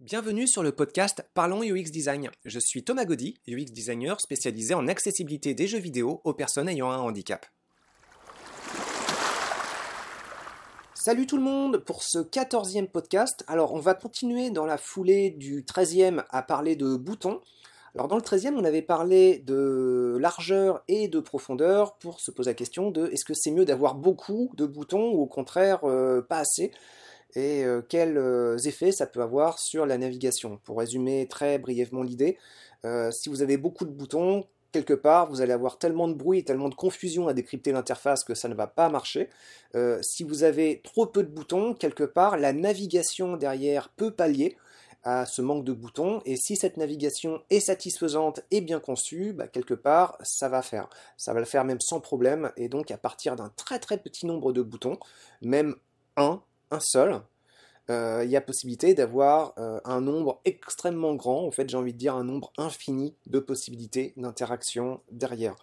Bienvenue sur le podcast Parlons UX Design. Je suis Thomas Gaudy, UX designer spécialisé en accessibilité des jeux vidéo aux personnes ayant un handicap. Salut tout le monde pour ce 14e podcast. Alors on va continuer dans la foulée du 13e à parler de boutons. Alors dans le 13e on avait parlé de largeur et de profondeur pour se poser la question de est-ce que c'est mieux d'avoir beaucoup de boutons ou au contraire euh, pas assez? Et euh, quels euh, effets ça peut avoir sur la navigation. Pour résumer très brièvement l'idée, euh, si vous avez beaucoup de boutons, quelque part, vous allez avoir tellement de bruit, tellement de confusion à décrypter l'interface que ça ne va pas marcher. si vous avez trop peu de boutons, quelque part, la navigation derrière peut pallier à ce manque de boutons, et si cette navigation est satisfaisante et bien conçue, bah, quelque part, ça va faire. Ça va le faire même sans problème, et donc à partir d'un très très petit nombre de boutons, même un, un seul, euh, il y a possibilité d'avoir euh, un nombre extrêmement grand, en fait j'ai envie de dire un nombre infini de possibilités d'interaction derrière.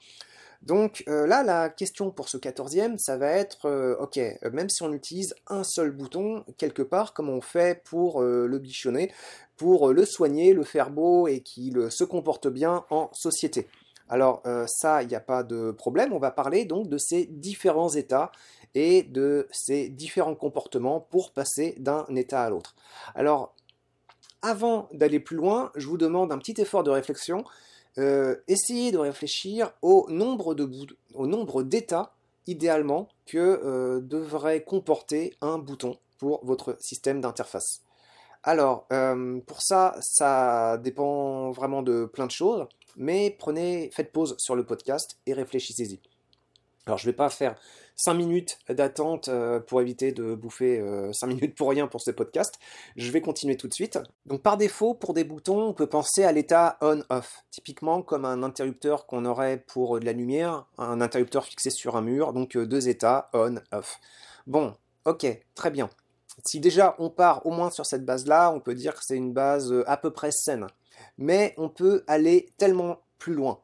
Donc euh, là, la question pour ce quatorzième, ça va être, ok, même si on utilise un seul bouton, quelque part, comment on fait pour le bichonner, pour le soigner, le faire beau et qu'il se comporte bien en société? Alors ça, il n'y a pas de problème, on va parler donc de ces différents états et de ces différents comportements pour passer d'un état à l'autre. Alors, avant d'aller plus loin, je vous demande un petit effort de réflexion. Euh, essayez de réfléchir au nombre d'états idéalement que euh, devrait comporter un bouton pour votre système d'interface. Alors, euh, pour ça, ça dépend vraiment de plein de choses, mais prenez, faites pause sur le podcast et réfléchissez-y. Alors je ne vais pas faire 5 minutes d'attente euh, pour éviter de bouffer 5 euh, minutes pour rien pour ce podcast. Je vais continuer tout de suite. Donc par défaut, pour des boutons, on peut penser à l'état on-off. Typiquement comme un interrupteur qu'on aurait pour de la lumière, un interrupteur fixé sur un mur, donc euh, deux états on-off. Bon, ok, très bien. Si déjà on part au moins sur cette base-là, on peut dire que c'est une base à peu près saine. Mais on peut aller tellement plus loin.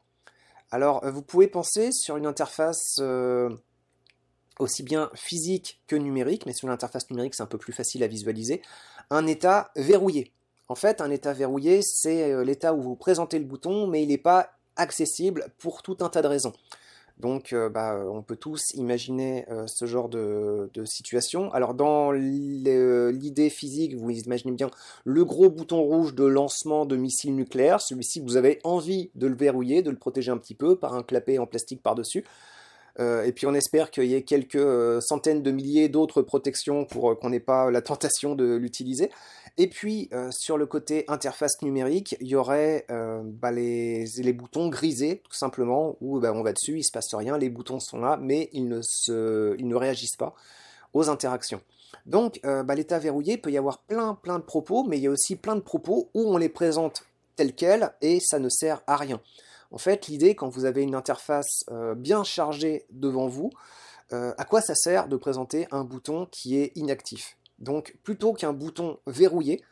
Alors, euh, vous pouvez penser sur une interface euh, aussi bien physique que numérique, mais sur l'interface numérique, c'est un peu plus facile à visualiser, un état verrouillé. En fait, un état verrouillé, c'est euh, l'état où vous présentez le bouton, mais il n'est pas accessible pour tout un tas de raisons. Donc, euh, bah, on peut tous imaginer euh, ce genre de, situation. Alors, dans l'idée physique, vous imaginez bien le gros bouton rouge de lancement de missiles nucléaires. Celui-ci, vous avez envie de le verrouiller, de le protéger un petit peu par un clapet en plastique par-dessus. Euh, et puis on espère qu'il y ait quelques centaines de milliers d'autres protections pour qu'on n'ait pas la tentation de l'utiliser. Et puis, euh, sur le côté interface numérique, il y aurait euh, bah, les, boutons grisés, tout simplement, où bah, on va dessus, il se passe rien, les boutons sont là, mais ils ne, se, ils ne réagissent pas aux interactions. Donc, euh, bah, l'état verrouillé peut y avoir plein, plein de propos, mais il y a aussi plein de propos où on les présente tels quels et ça ne sert à rien. En fait, l'idée, quand vous avez une interface bien chargée devant vous, à quoi ça sert de présenter un bouton qui est inactif? Donc plutôt qu'un bouton verrouillé,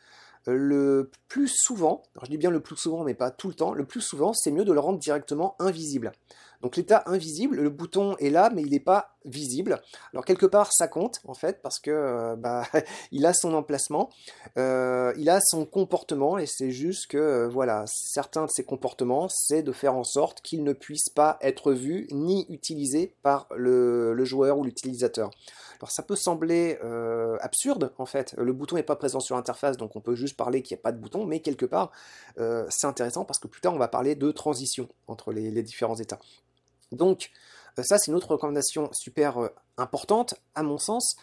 euh, le plus souvent, je dis bien le plus souvent mais pas tout le temps, le plus souvent c'est mieux de le rendre directement invisible. Donc l'état invisible, le bouton est là mais il n'est pas visible. Alors quelque part ça compte en fait parce que euh, bah, il a son emplacement, euh, il a son comportement et c'est juste que voilà certains de ses comportements c'est de faire en sorte qu'il ne puisse pas être vu ni utilisé par le joueur ou l'utilisateur. Alors ça peut sembler euh, absurde en fait, le bouton n'est pas présent sur l'interface donc on peut juste parler qu'il n'y a pas de bouton, mais quelque part euh, c'est intéressant parce que plus tard on va parler de transition entre les, différents états. Donc euh, ça c'est une autre recommandation super importante à mon sens,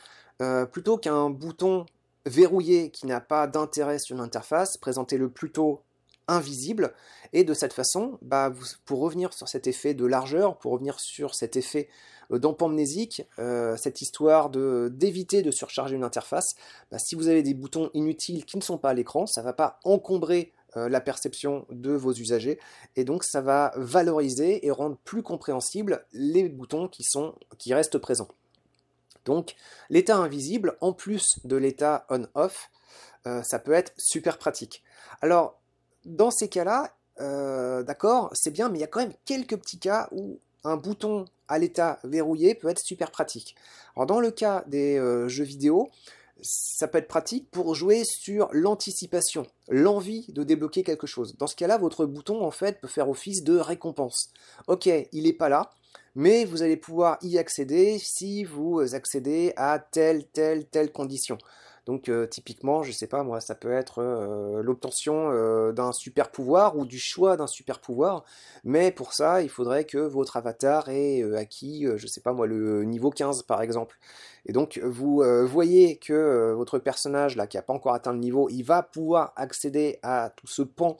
plutôt qu'un bouton verrouillé qui n'a pas d'intérêt sur l'interface, présentez-le plutôt invisible. Et de cette façon, bah, pour revenir sur cet effet de largeur, pour revenir sur cet effet euh, d'ampamnésique, euh, cette histoire d'éviter de surcharger une interface, bah, si vous avez des boutons inutiles qui ne sont pas à l'écran, ça ne va pas encombrer euh, la perception de vos usagers et donc ça va valoriser et rendre plus compréhensibles les boutons qui, sont, qui restent présents. Donc l'état invisible, en plus de l'état on-off, ça peut être super pratique. Alors dans ces cas-là, euh, d'accord, c'est bien, mais il y a quand même quelques petits cas où un bouton à l'état verrouillé peut être super pratique. Alors dans le cas des euh, jeux vidéo, ça peut être pratique pour jouer sur l'anticipation, l'envie de débloquer quelque chose. Dans ce cas-là, votre bouton en fait peut faire office de récompense. Ok, il n'est pas là, mais vous allez pouvoir y accéder si vous accédez à telle, telle, telle condition. Donc euh, typiquement, je sais pas moi, ça peut être euh, l'obtention euh, d'un super pouvoir ou du choix d'un super pouvoir, mais pour ça, il faudrait que votre avatar ait acquis, je sais pas moi, le niveau 15 par exemple. Et donc vous voyez que votre personnage là qui n'a pas encore atteint le niveau, il va pouvoir accéder à tout ce pan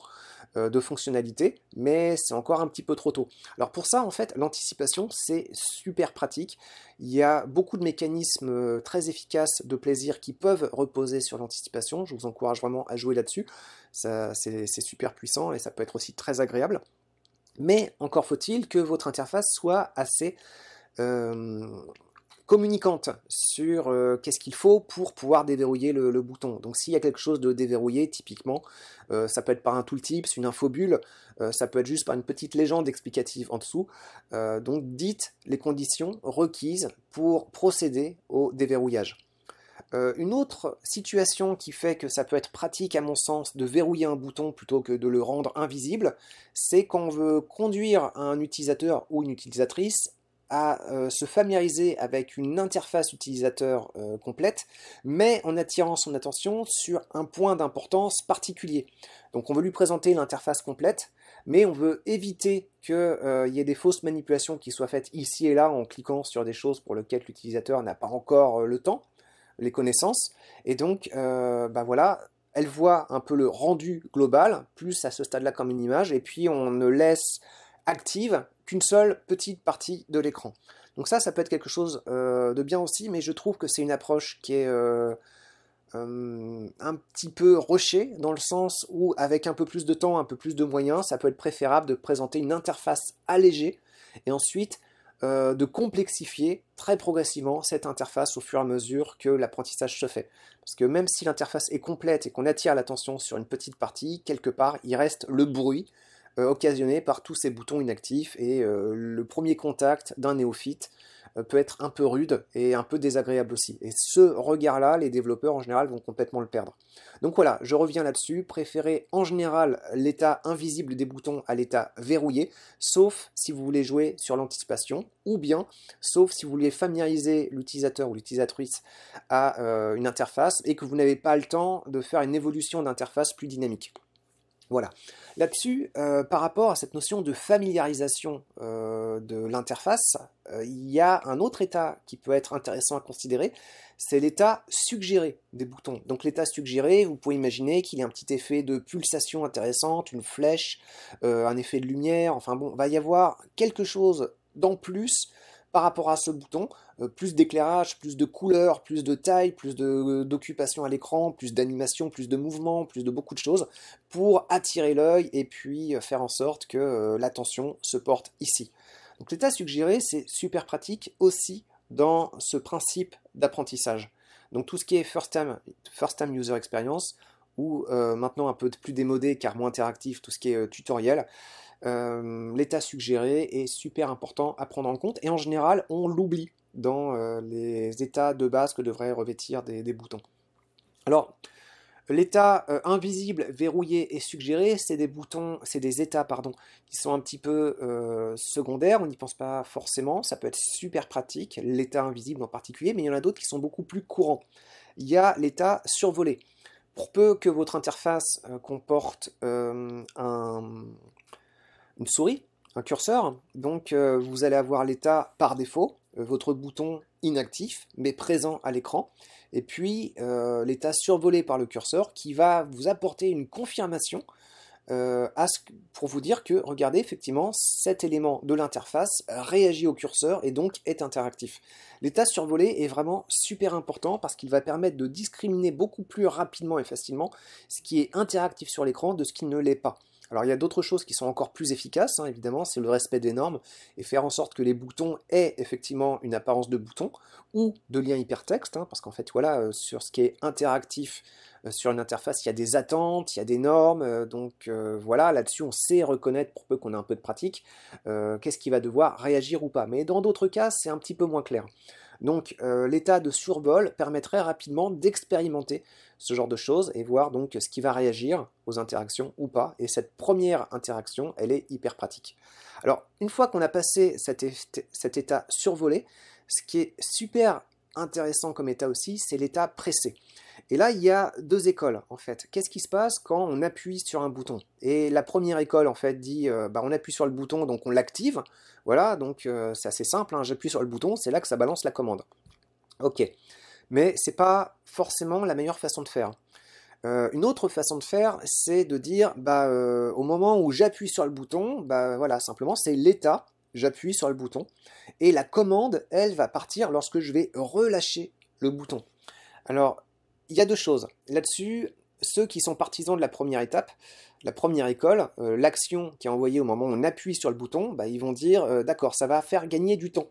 de fonctionnalité, mais c'est encore un petit peu trop tôt. Alors pour ça, en fait, l'anticipation, c'est super pratique. Il y a beaucoup de mécanismes euh, très efficaces de plaisir qui peuvent reposer sur l'anticipation. Je vous encourage vraiment à jouer là-dessus. C'est super puissant et ça peut être aussi très agréable. Mais encore faut-il que votre interface soit assez euh, communicante sur euh, qu'est-ce qu'il faut pour pouvoir déverrouiller le, bouton. Donc s'il y a quelque chose de déverrouillé, typiquement, euh, ça peut être par un tooltip, une infobulle, euh, ça peut être juste par une petite légende explicative en dessous. donc dites les conditions requises pour procéder au déverrouillage. une autre situation qui fait que ça peut être pratique à mon sens de verrouiller un bouton plutôt que de le rendre invisible, c'est quand on veut conduire un utilisateur ou une utilisatrice à euh, se familiariser avec une interface utilisateur euh, complète, mais en attirant son attention sur un point d'importance particulier. Donc on veut lui présenter l'interface complète, mais on veut éviter qu'il euh, y ait des fausses manipulations qui soient faites ici et là en cliquant sur des choses pour lesquelles l'utilisateur n'a pas encore le temps, les connaissances, et donc bah voilà, elle voit un peu le rendu global, plus à ce stade-là comme une image, et puis on ne laisse active qu'une seule petite partie de l'écran. Donc ça, ça peut être quelque chose euh, de bien aussi, mais je trouve que c'est une approche qui est euh, euh, un petit peu rushée, dans le sens où avec un peu plus de temps, un peu plus de moyens, ça peut être préférable de présenter une interface allégée, et ensuite de complexifier très progressivement cette interface au fur et à mesure que l'apprentissage se fait. Parce que même si l'interface est complète et qu'on attire l'attention sur une petite partie, quelque part, il reste le bruit, euh, occasionné par tous ces boutons inactifs et euh, le premier contact d'un néophyte euh, peut être un peu rude et un peu désagréable aussi. Et ce regard-là, les développeurs en général vont complètement le perdre. Donc voilà, je reviens là-dessus. Préférez en général l'état invisible des boutons à l'état verrouillé, sauf si vous voulez jouer sur l'anticipation, ou bien sauf si vous voulez familiariser l'utilisateur ou l'utilisatrice à une interface et que vous n'avez pas le temps de faire une évolution d'interface plus dynamique. Voilà. Là-dessus, euh, par rapport à cette notion de familiarisation euh, de l'interface, euh, il y a un autre état qui peut être intéressant à considérer, c'est l'état suggéré des boutons. Donc l'état suggéré, vous pouvez imaginer qu'il y a un petit effet de pulsation intéressante, une flèche, un effet de lumière, enfin bon, va y avoir quelque chose d'en plus par rapport à ce bouton, euh, plus d'éclairage, plus de couleurs, plus de taille, plus d'occupation à l'écran, plus d'animation, plus de mouvement, plus de beaucoup de choses pour attirer l'œil et puis euh, faire en sorte que euh, l'attention se porte ici. Donc l'état suggéré, c'est super pratique aussi dans ce principe d'apprentissage. Donc tout ce qui est first time, first time user experience, ou maintenant un peu plus démodé car moins interactif, tout ce qui est tutoriel, euh, l'état suggéré est super important à prendre en compte et en général on l'oublie dans euh, les états de base que devraient revêtir des, boutons. Alors, l'état euh, invisible, verrouillé et suggéré, c'est des boutons, c'est des états pardon, qui sont un petit peu secondaires, on n'y pense pas forcément, ça peut être super pratique, l'état invisible en particulier, mais il y en a d'autres qui sont beaucoup plus courants. Il y a l'état survolé. Pour peu que votre interface comporte un, une souris, un curseur. Donc euh, vous allez avoir l'état par défaut, euh, votre bouton inactif mais présent à l'écran. Et puis euh, l'état survolé par le curseur qui va vous apporter une confirmation pour vous dire que, regardez, effectivement, cet élément de l'interface réagit au curseur et donc est interactif. L'état survolé est vraiment super important parce qu'il va permettre de discriminer beaucoup plus rapidement et facilement ce qui est interactif sur l'écran de ce qui ne l'est pas. Alors il y a d'autres choses qui sont encore plus efficaces, hein, évidemment, c'est le respect des normes et faire en sorte que les boutons aient effectivement une apparence de bouton ou de lien hypertexte, hein, parce qu'en fait, voilà, euh, sur ce qui est interactif euh, sur une interface, il y a des attentes, il y a des normes, euh, donc voilà, là-dessus on sait reconnaître, pour peu qu'on ait un peu de pratique, qu'est-ce qui va devoir réagir ou pas. Mais dans d'autres cas, c'est un petit peu moins clair. Donc l'état de survol permettrait rapidement d'expérimenter ce genre de choses et voir donc ce qui va réagir aux interactions ou pas. Et cette première interaction, elle est hyper pratique. Alors une fois qu'on a passé cet, état survolé, ce qui est super intéressant comme état aussi, c'est l'état pressé. Et là, il y a deux écoles en fait. Qu'est-ce qui se passe quand on appuie sur un bouton? Et la première école en fait dit, euh, bah, on appuie sur le bouton, donc on l'active. Voilà, donc euh, c'est assez simple. Hein. J'appuie sur le bouton, c'est là que ça balance la commande. Ok, mais c'est pas forcément la meilleure façon de faire. Euh, une autre façon de faire, c'est de dire, bah, au moment où j'appuie sur le bouton, bah voilà, simplement c'est l'état j'appuie sur le bouton, et la commande, elle, va partir lorsque je vais relâcher le bouton. Alors, il y a deux choses. Là-dessus, ceux qui sont partisans de la première étape, la première école, euh, l'action qui est envoyée au moment où on appuie sur le bouton, bah, ils vont dire, euh, d'accord, ça va faire gagner du temps.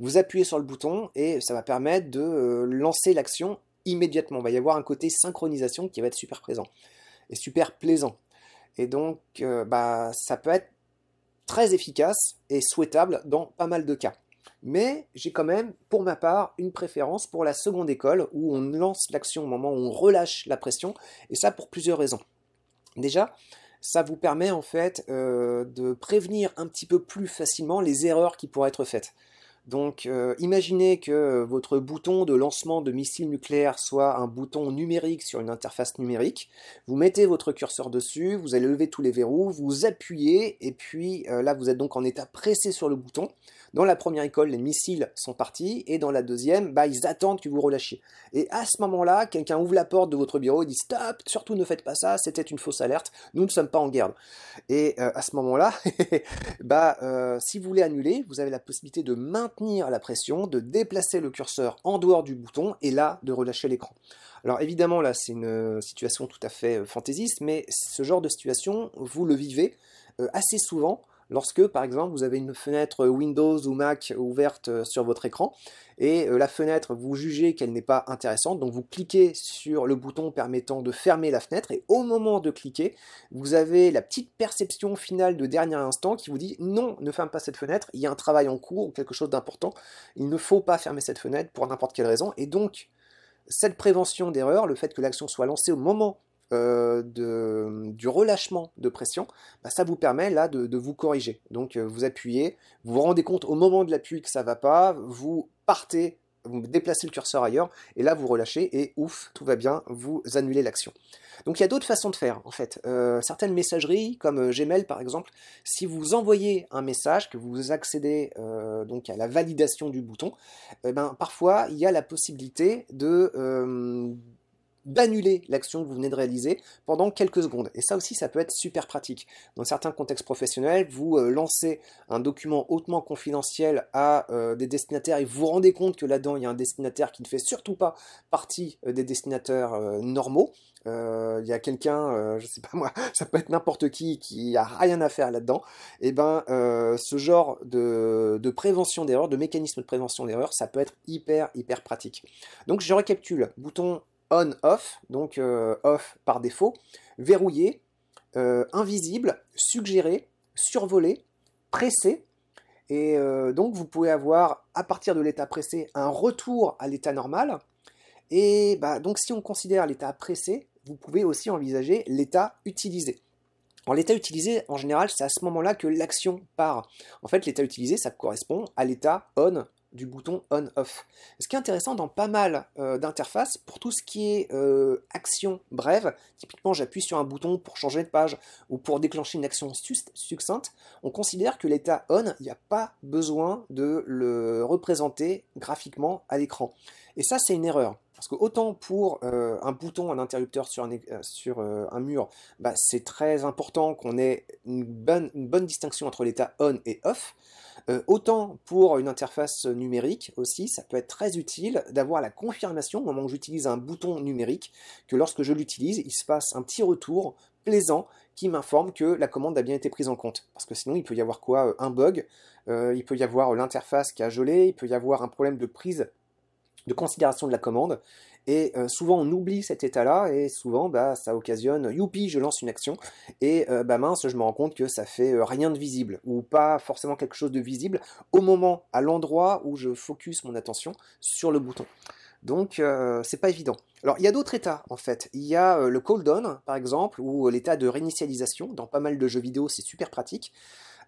Vous appuyez sur le bouton et ça va permettre de euh, lancer l'action immédiatement. Il va y avoir un côté synchronisation qui va être super présent et super plaisant. Et donc, bah, ça peut être très efficace et souhaitable dans pas mal de cas. Mais j'ai quand même, pour ma part, une préférence pour la seconde école où on lance l'action au moment où on relâche la pression, et ça pour plusieurs raisons. Déjà, ça vous permet en fait euh, de prévenir un petit peu plus facilement les erreurs qui pourraient être faites. Donc euh, imaginez que votre bouton de lancement de missile nucléaire soit un bouton numérique sur une interface numérique. Vous mettez votre curseur dessus, vous allez lever tous les verrous, vous appuyez et puis euh, là vous êtes donc en état pressé sur le bouton. Dans la première école, les missiles sont partis, et dans la deuxième, bah, ils attendent que vous relâchiez. Et à ce moment-là, quelqu'un ouvre la porte de votre bureau et dit Stop, surtout ne faites pas ça, c'était une fausse alerte, nous ne sommes pas en guerre. Et euh, à ce moment-là, bah, euh, si vous voulez annuler, vous avez la possibilité de maintenir la pression, de déplacer le curseur en dehors du bouton, et là, de relâcher l'écran. Alors évidemment, là, c'est une situation tout à fait euh, fantaisiste, mais ce genre de situation, vous le vivez assez souvent lorsque, par exemple, vous avez une fenêtre Windows ou Mac ouverte euh, sur votre écran et euh, la fenêtre, vous jugez qu'elle n'est pas intéressante, donc vous cliquez sur le bouton permettant de fermer la fenêtre et au moment de cliquer, vous avez la petite perception finale de dernier instant qui vous dit non, ne ferme pas cette fenêtre, il y a un travail en cours ou quelque chose d'important, il ne faut pas fermer cette fenêtre pour n'importe quelle raison et donc cette prévention d'erreur, le fait que l'action soit lancée au moment euh, du relâchement de pression, bah, ça vous permet là de, vous corriger. Donc euh, vous appuyez, vous vous rendez compte au moment de l'appui que ça va pas, vous partez, vous déplacez le curseur ailleurs, et là vous relâchez, et ouf, tout va bien, vous annulez l'action. Donc il y a d'autres façons de faire en fait. Euh, certaines messageries, comme Gmail par exemple, si vous envoyez un message, que vous accédez donc à la validation du bouton, eh ben, parfois il y a la possibilité de d'annuler l'action que vous venez de réaliser pendant quelques secondes. Et ça aussi, ça peut être super pratique. Dans certains contextes professionnels, vous euh, lancez un document hautement confidentiel à euh, des destinataires et vous vous rendez compte que là-dedans, il y a un destinataire qui ne fait surtout pas partie euh, des destinataires normaux. Il y a quelqu'un, je sais pas moi, ça peut être n'importe qui qui a rien à faire là-dedans. Et eh ben, ce genre de, de prévention d'erreur, de mécanisme de prévention d'erreur, ça peut être hyper hyper pratique. Donc je récapitule. Bouton on-off, donc euh, off par défaut, verrouillé, euh, invisible, suggéré, survolé, pressé. Et euh, donc vous pouvez avoir à partir de l'état pressé un retour à l'état normal. Et bah, donc si on considère l'état pressé, vous pouvez aussi envisager l'état utilisé. En l'état utilisé, en général, c'est à ce moment-là que l'action part. En fait, l'état utilisé, ça correspond à l'état on du bouton on-off. Ce qui est intéressant dans pas mal euh, d'interfaces, pour tout ce qui est euh, action brève, typiquement j'appuie sur un bouton pour changer de page ou pour déclencher une action succincte, on considère que l'état on, il n'y a pas besoin de le représenter graphiquement à l'écran. Et ça c'est une erreur. Parce que autant pour euh, un bouton, un interrupteur sur un, sur, un mur, bah, c'est très important qu'on ait une bonne, distinction entre l'état on et off. Euh, autant pour une interface numérique aussi, ça peut être très utile d'avoir la confirmation au moment où j'utilise un bouton numérique que lorsque je l'utilise, il se passe un petit retour plaisant qui m'informe que la commande a bien été prise en compte. Parce que sinon, il peut y avoir quoi? Euh, Un bug, euh, il peut y avoir l'interface qui a gelé, il peut y avoir un problème de prise de considération de la commande. Et euh, souvent on oublie cet état-là et souvent bah, ça occasionne youpi, je lance une action et euh, bah mince, je me rends compte que ça fait euh, rien de visible ou pas forcément quelque chose de visible au moment, à l'endroit où je focus mon attention sur le bouton. Donc c'est pas évident. Alors il y a d'autres états en fait. Il y a le cold down par exemple ou l'état de réinitialisation. Dans pas mal de jeux vidéo c'est super pratique.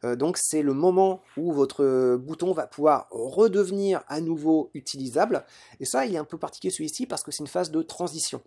Euh, donc c'est le moment où votre bouton va pouvoir redevenir à nouveau utilisable. Et ça, il est un peu particulier celui-ci parce que c'est une phase de transition.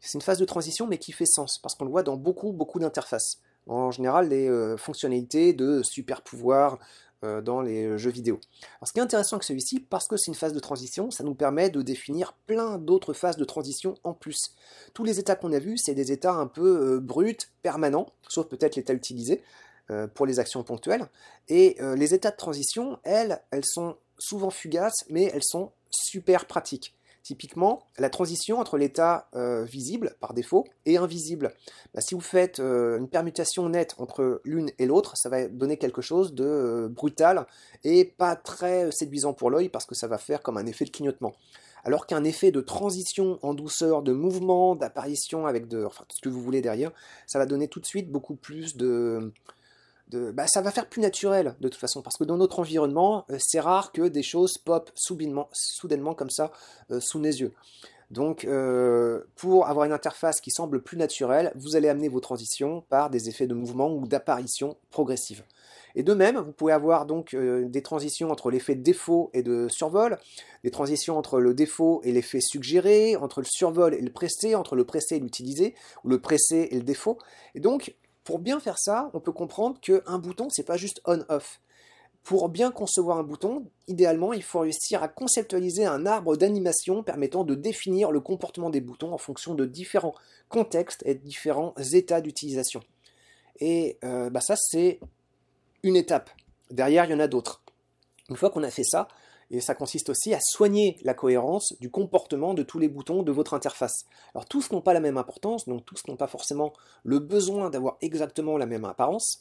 C'est une phase de transition mais qui fait sens parce qu'on le voit dans beaucoup beaucoup d'interfaces. En général, les euh, fonctionnalités de super pouvoir euh, dans les jeux vidéo. Alors, ce qui est intéressant avec celui-ci, parce que c'est une phase de transition, ça nous permet de définir plein d'autres phases de transition en plus. Tous les états qu'on a vus, c'est des états un peu bruts, permanents, sauf peut-être l'état utilisé. Euh, pour les actions ponctuelles. Et euh, les états de transition, elles, elles sont souvent fugaces, mais elles sont super pratiques. Typiquement, la transition entre l'état euh, visible par défaut et invisible. Bah, si vous faites une permutation nette entre l'une et l'autre, ça va donner quelque chose de brutal et pas très séduisant pour l'œil parce que ça va faire comme un effet de clignotement. Alors qu'un effet de transition en douceur, de mouvement, d'apparition avec de, enfin, tout ce que vous voulez derrière, ça va donner tout de suite beaucoup plus de, bah, ça va faire plus naturel de toute façon, parce que dans notre environnement, euh, c'est rare que des choses pop soudainement, comme ça euh, sous nos yeux. Donc, euh, pour avoir une interface qui semble plus naturelle, vous allez amener vos transitions par des effets de mouvement ou d'apparition progressive. Et de même, vous pouvez avoir donc des transitions entre l'effet défaut et de survol, des transitions entre le défaut et l'effet suggéré, entre le survol et le pressé, entre le pressé et l'utilisé, ou le pressé et le défaut. Et donc, pour bien faire ça, on peut comprendre qu'un bouton, c'est pas juste on-off. Pour bien concevoir un bouton, idéalement, il faut réussir à conceptualiser un arbre d'animation permettant de définir le comportement des boutons en fonction de différents contextes et différents états d'utilisation. Et euh, bah ça, c'est une étape. Derrière, il y en a d'autres. Une fois qu'on a fait ça, et ça consiste aussi à soigner la cohérence du comportement de tous les boutons de votre interface. Alors tous n'ont pas la même importance, donc tous n'ont pas forcément le besoin d'avoir exactement la même apparence,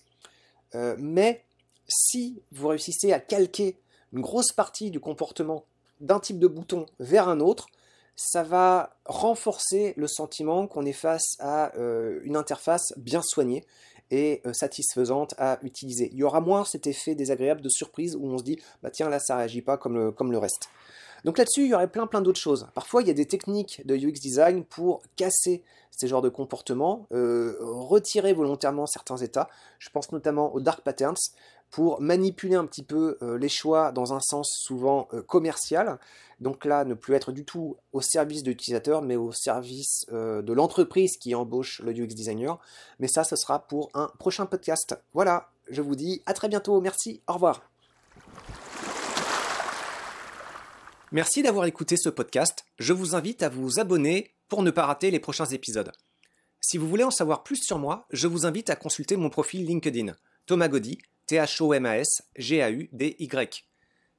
euh, mais si vous réussissez à calquer une grosse partie du comportement d'un type de bouton vers un autre, ça va renforcer le sentiment qu'on est face à euh, une interface bien soignée et euh, satisfaisante à utiliser. Il y aura moins cet effet désagréable de surprise où on se dit bah tiens là ça réagit pas comme le, reste. Donc là-dessus, il y aurait plein plein d'autres choses. Parfois, il y a des techniques de UX design pour casser ces genres de comportements, euh, retirer volontairement certains états. Je pense notamment aux dark patterns pour manipuler un petit peu euh, les choix dans un sens souvent euh, commercial. Donc là, ne plus être du tout au service de l'utilisateur, mais au service euh, de l'entreprise qui embauche le UX designer. Mais ça, ce sera pour un prochain podcast. Voilà, je vous dis à très bientôt. Merci, au revoir. Merci d'avoir écouté ce podcast. Je vous invite à vous abonner pour ne pas rater les prochains épisodes. Si vous voulez en savoir plus sur moi, je vous invite à consulter mon profil LinkedIn, Thomas Gaudy, T-H-O-M-A-S-G-A-U-D-Y.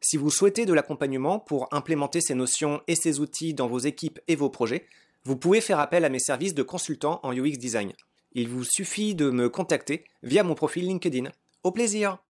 Si vous souhaitez de l'accompagnement pour implémenter ces notions et ces outils dans vos équipes et vos projets, vous pouvez faire appel à mes services de consultant en UX design. Il vous suffit de me contacter via mon profil LinkedIn. Au plaisir